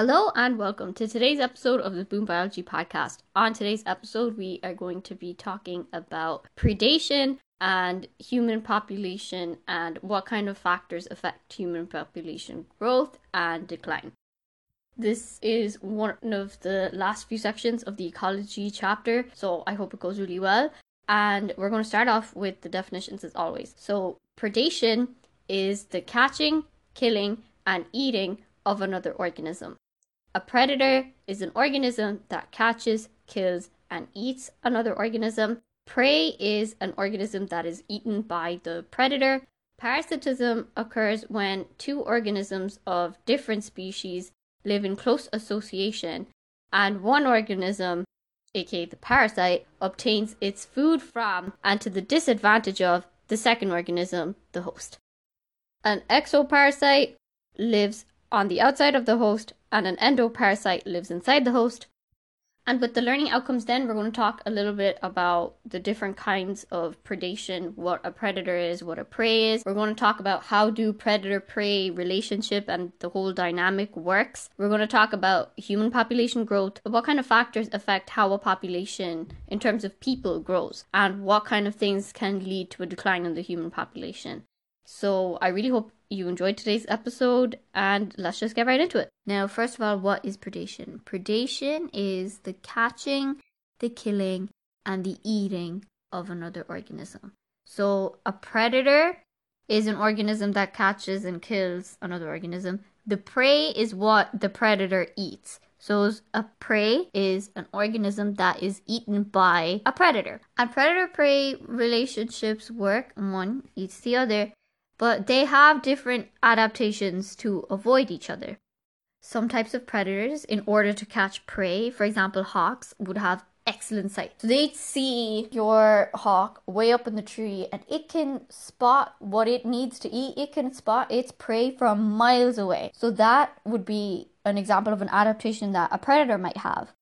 Hello and welcome to today's episode of the Boom Biology Podcast. On today's episode, we are going to be talking about predation and human population and what kind of factors affect human population growth and decline. This is one of the last few sections of the ecology chapter, so I hope it goes really well. And we're going to start off with the definitions as always. So, predation is the catching, killing, and eating of another organism. A predator is an organism that catches, kills, and eats another organism. Prey is an organism that is eaten by the predator. Parasitism occurs when two organisms of different species live in close association and one organism, aka the parasite, obtains its food from and to the disadvantage of the second organism, the host. An exoparasite lives on the outside of the host, and an endoparasite lives inside the host. And with the learning outcomes, then we're going to talk a little bit about the different kinds of predation, what a predator is, what a prey is. We're going to talk about how do predator prey relationship and the whole dynamic works. We're going to talk about human population growth, what kind of factors affect how a population in terms of people grows, and what kind of things can lead to a decline in the human population. So I really hope you enjoyed today's episode and let's just get right into it. Now, first of all, what is predation? Predation is the catching, the killing, and the eating of another organism. So a predator is an organism that catches and kills another organism. The prey is what the predator eats. So a prey is an organism that is eaten by a predator. And predator prey relationships work one eats the other but they have different adaptations to avoid each other. Some types of predators, in order to catch prey, for example, hawks, would have excellent sight. So they'd see your hawk way up in the tree and it can spot what it needs to eat. It can spot its prey from miles away. So that would be an example of an adaptation that a predator might have.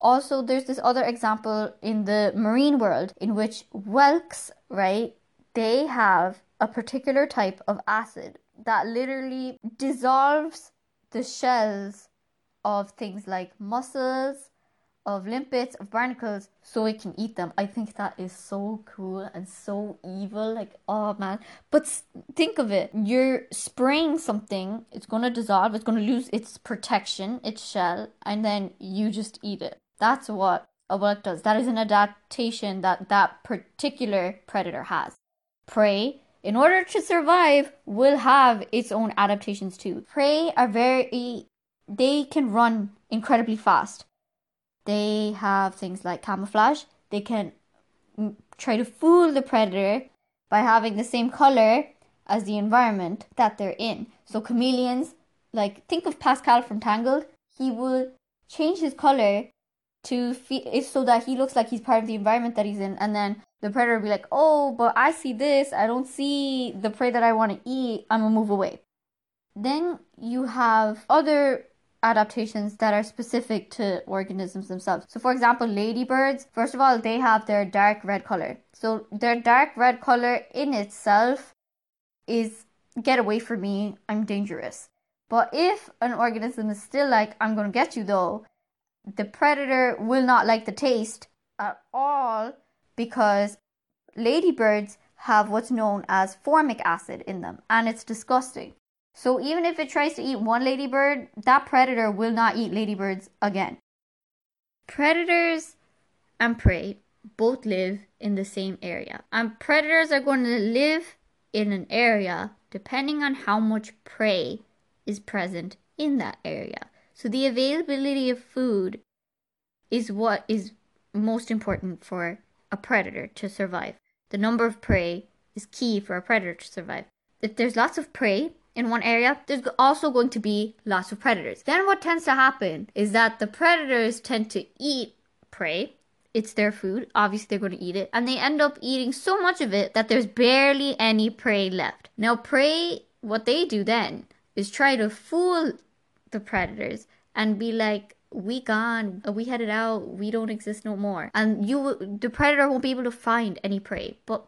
Also, there's this other example in the marine world in which whelks, right, they have a particular type of acid that literally dissolves the shells of things like mussels, of limpets, of barnacles, so it can eat them. I think that is so cool and so evil. Like, oh man. But think of it you're spraying something, it's gonna dissolve, it's gonna lose its protection, its shell, and then you just eat it. That's what a whelk does. That is an adaptation that that particular predator has. Prey in order to survive, will have its own adaptations too. Prey are very, they can run incredibly fast. They have things like camouflage. They can mm, try to fool the predator by having the same color as the environment that they're in. So chameleons, like think of Pascal from Tangled, he will change his color to feel so that he looks like he's part of the environment that he's in and then the predator be like, oh, but I see this. I don't see the prey that I want to eat. I'm to move away. Then you have other adaptations that are specific to organisms themselves. So, for example, ladybirds, first of all, they have their dark red color. So, their dark red color in itself is get away from me, I'm dangerous. But if an organism is still like, I'm to get you though, the predator will not like the taste at all because ladybirds have what's known as formic acid in them and it's disgusting. So even if it tries to eat one ladybird, that predator will not eat ladybirds again. Predators and prey both live in the same area. And predators are going to live in an area depending on how much prey is present in that area. So the availability of food is what is most important for a predator to survive. The number of prey is key for a predator to survive. If there's lots of prey in one area, there's also going to be lots of predators. Then what tends to happen is that the predators tend to eat prey. It's their food. Obviously, they're going to eat it. And they end up eating so much of it that there's barely any prey left. Now, prey, what they do then is try to fool the predators and be like, we gone, we headed out, we don't exist no more. And you, the predator won't be able to find any prey. But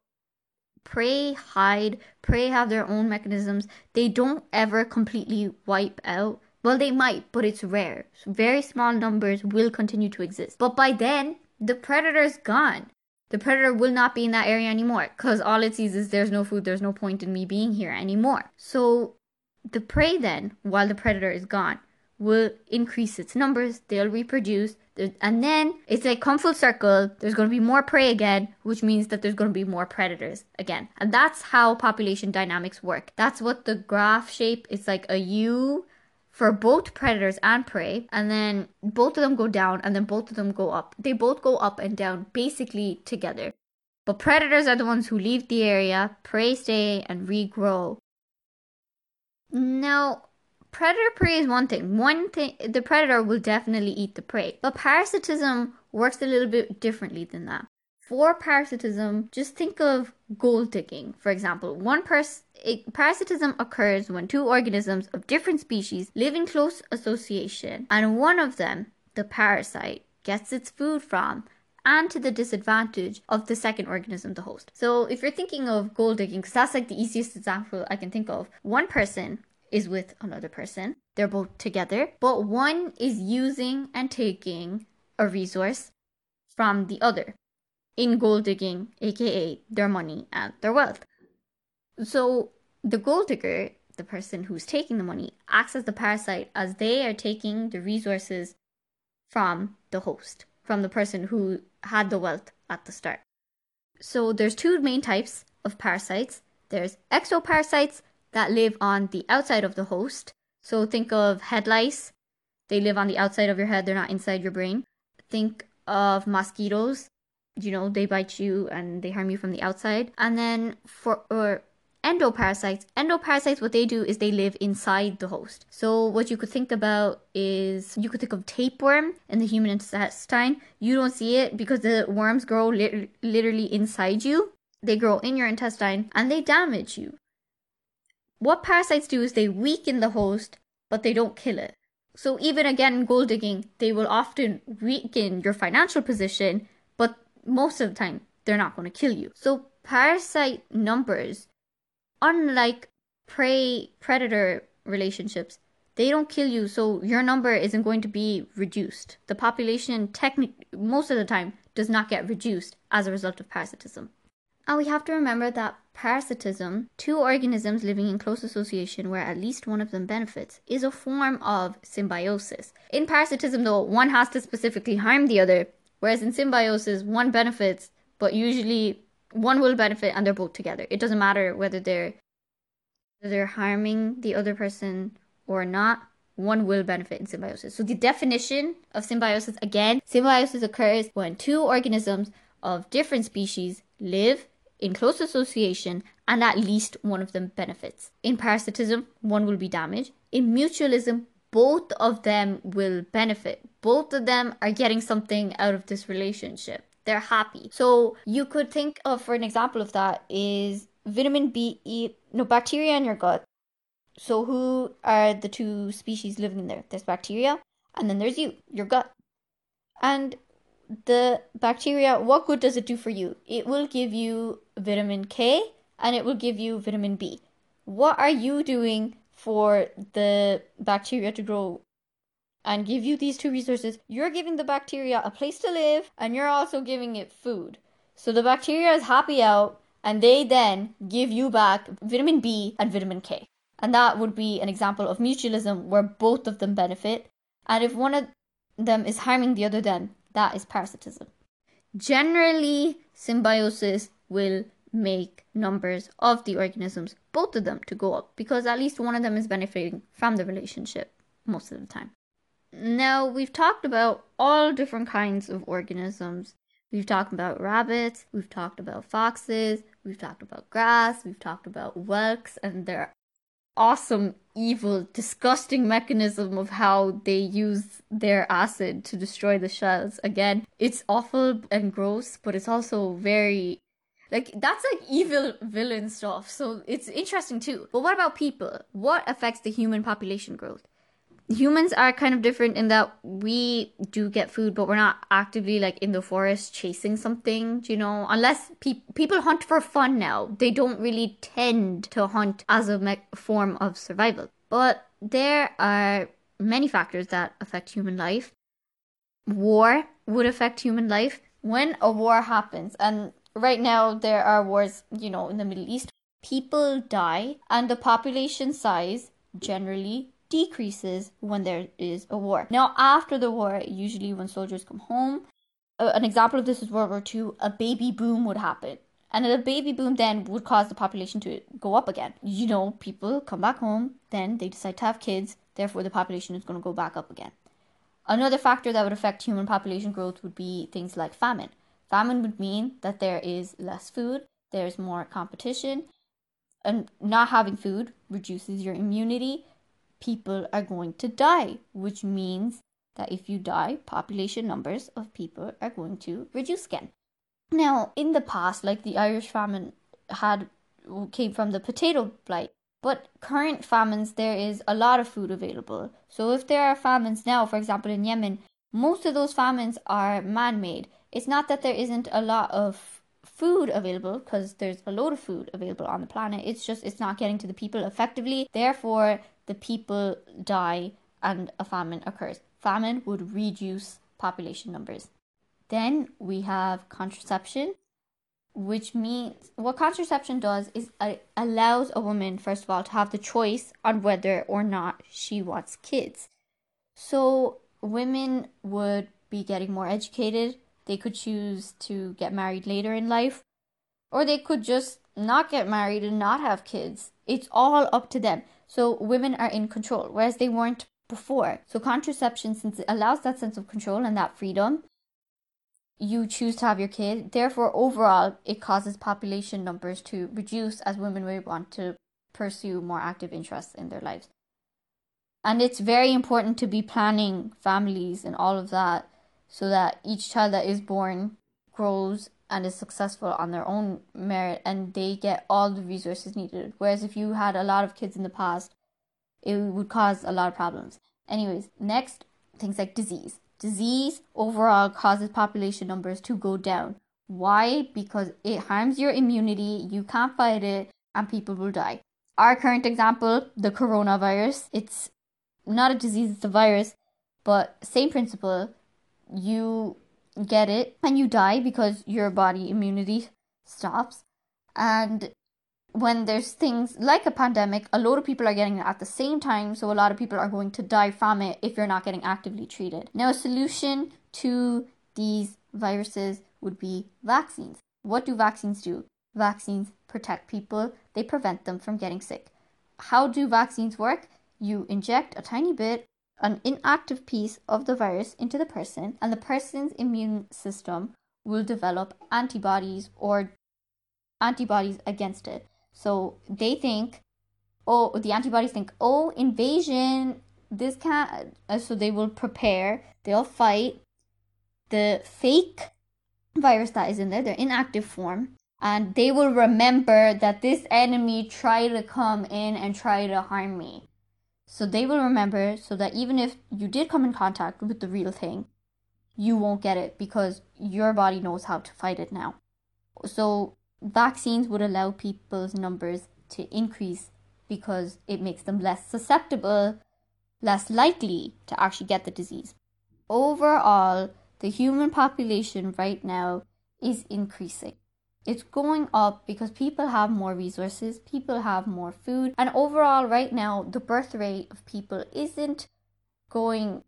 prey hide, prey have their own mechanisms. They don't ever completely wipe out Well, they might, but it's rare. Very small numbers will continue to exist. But by then, the predator's gone. The predator will not be in that area anymore because all it sees is there's no food, there's no point in me being here anymore. So the prey then, while the predator is gone, will increase its numbers, they'll reproduce, and then it's like come full circle, there's going to be more prey again, which means that there's going to be more predators again. And that's how population dynamics work. That's what the graph shape is like a U for both predators and prey, and then both of them go down and then both of them go up. They both go up and down basically together. But predators are the ones who leave the area, prey stay and regrow. Now, predator prey is one thing. One thing, the predator will definitely eat the prey. But parasitism works a little bit differently than that. For parasitism, just think of gold digging, for example. One person parasitism occurs when two organisms of different species live in close association, and one of them, the parasite, gets its food from and to the disadvantage of the second organism, the host. So, if you're thinking of gold digging, because that's like the easiest example I can think of, one person is with another person, they're both together, but one is using and taking a resource from the other in gold digging, aka their money and their wealth. So the gold digger, the person who's taking the money, acts as the parasite as they are taking the resources from the host, from the person who had the wealth at the start. So there's two main types of parasites. There's exoparasites that live on the outside of the host. So think of head lice. They live on the outside of your head, they're not inside your brain. Think of mosquitoes. You know, they bite you and they harm you from the outside. And then for or endoparasites. Endoparasites, what they do is they live inside the host. So what you could think about is you could think of tapeworm in the human intestine. You don't see it because the worms grow li- literally inside you. They grow in your intestine and they damage you. What parasites do is they weaken the host, but they don't kill it. So even again in gold digging, they will often weaken your financial position, but most of the time they're not going to kill you. So parasite numbers unlike prey predator relationships, they don't kill you, so your number isn't going to be reduced. The population, technically, most of the time, does not get reduced as a result of parasitism. And we have to remember that parasitism, two organisms living in close association where at least one of them benefits, is a form of symbiosis. In parasitism, though, one has to specifically harm the other, whereas in symbiosis, one benefits, but usually one will benefit and they're both together. It doesn't matter whether they're they're harming the other person or not. One will benefit in symbiosis. So the definition of symbiosis again, symbiosis occurs when two organisms of different species live in close association and at least one of them benefits. In parasitism, one will be damaged. In mutualism, both of them will benefit. Both of them are getting something out of this relationship they're happy. So you could think of, for an example of that, is vitamin B, E, no, bacteria in your gut. So who are the two species living in there? There's bacteria, and then there's you, your gut. And the bacteria, what good does it do for you? It will give you vitamin K and it will give you vitamin B. What are you doing for the bacteria to grow and give you these two resources, you're giving the bacteria a place to live and you're also giving it food. So the bacteria is happy out and they then give you back vitamin B and vitamin K. And that would be an example of mutualism where both of them benefit. And if one of them is harming the other, then that is parasitism. Generally, symbiosis will make numbers of the organisms, both of them, to go up because at least one of them is benefiting from the relationship most of the time. Now, we've talked about all different kinds of organisms. We've talked about rabbits, we've talked about foxes, we've talked about grass, we've talked about whelks and their awesome, evil, disgusting mechanism of how they use their acid to destroy the shells. Again, it's awful and gross, but it's also very like that's like evil villain stuff. So it's interesting too. But what about people? What affects the human population growth? Humans are kind of different in that we do get food, but we're not actively like in the forest chasing something, you know, unless pe- people hunt for fun now. They don't really tend to hunt as a me- form of survival. But there are many factors that affect human life. War would affect human life. When a war happens, and right now there are wars, you know, in the Middle East, people die and the population size generally decreases when there is a war. Now, after the war, usually when soldiers come home, an example of this is World War II, a baby boom would happen. And a baby boom then would cause the population to go up again. You know, people come back home, then they decide to have kids, therefore the population is going to go back up again. Another factor that would affect human population growth would be things like famine. Famine would mean that there is less food, there's more competition, and not having food reduces your immunity. People are going to die, which means that if you die, population numbers of people are going to reduce again. Now, in the past, like the Irish famine had came from the potato blight, but current famines there is a lot of food available. So if there are famines now, for example in Yemen, most of those famines are man-made. It's not that there isn't a lot of food available because there's a load of food available on the planet. It's just it's not getting to the people effectively. Therefore, the people die and a famine occurs. Famine would reduce population numbers. Then we have contraception, which means what contraception does is allows a woman, first of all, to have the choice on whether or not she wants kids. So women would be getting more educated. They could choose to get married later in life, or they could just not get married and not have kids. It's all up to them. So women are in control, whereas they weren't before. So contraception, since it allows that sense of control and that freedom, you choose to have your kid. Therefore, overall, it causes population numbers to reduce as women will want to pursue more active interests in their lives. And it's very important to be planning families and all of that so that each child that is born grows and is successful on their own merit and they get all the resources needed. Whereas if you had a lot of kids in the past, it would cause a lot of problems. Anyways, next, things like disease. Disease overall causes population numbers to go down. Why? Because it harms your immunity, you can't fight it, and people will die. Our current example, the coronavirus, it's not a disease, it's a virus, but same principle. You get it and you die because your body immunity stops. And when there's things like a pandemic, a lot of people are getting it at the same time, so a lot of people are going to die from it if you're not getting actively treated. Now, a solution to these viruses would be vaccines. What do vaccines do? Vaccines protect people, they prevent them from getting sick. How do vaccines work? You inject a tiny bit, an inactive piece of the virus into the person, and the person's immune system will develop antibodies or antibodies against it. So they think, oh, the antibodies think, oh, invasion, this can't. Uh, so they will prepare, they'll fight the fake virus that is in there, their inactive form, and they will remember that this enemy tried to come in and try to harm me. So they will remember so that even if you did come in contact with the real thing, you won't get it because your body knows how to fight it now. So vaccines would allow people's numbers to increase because it makes them less susceptible, less likely to actually get the disease. Overall, the human population right now is increasing. It's going up because people have more resources, people have more food, and overall, right now, the birth rate of people isn't going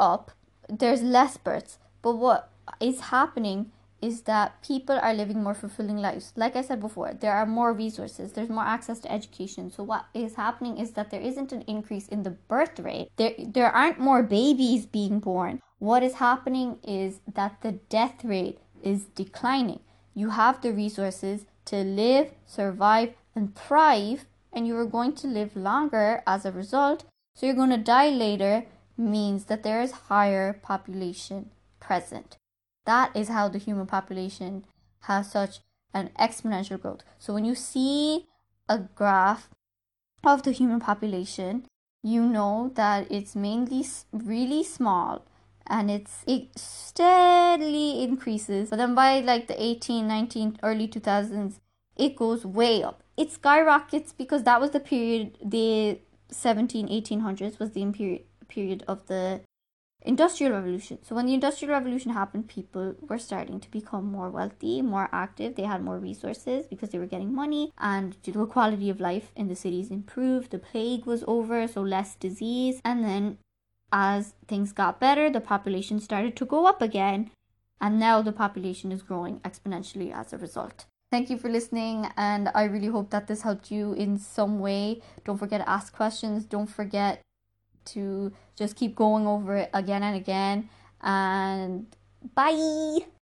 up. There's less births, but what is happening is that people are living more fulfilling lives. Like I said before, there are more resources, there's more access to education. So what is happening is that there isn't an increase in the birth rate. There there aren't more babies being born. What is happening is that the death rate is declining. You have the resources to live, survive, and thrive, and you are going to live longer as a result. So you're going to die later means that there is higher population present. That is how the human population has such an exponential growth. So when you see a graph of the human population, you know that it's mainly really small and it's it steadily increases but then by like the 18 19 early 2000s it goes way up it skyrockets because that was the period the 17 1800s was the period period of the industrial revolution. So when the industrial revolution happened, people were starting to become more wealthy, more active. They had more resources because they were getting money and the quality of life in the cities improved. The plague was over, so less disease. And then as things got better, the population started to go up again. And now the population is growing exponentially as a result. Thank you for listening, and I really hope that this helped you in some way. Don't forget to ask questions. Don't forget to just keep going over it again and again. And bye.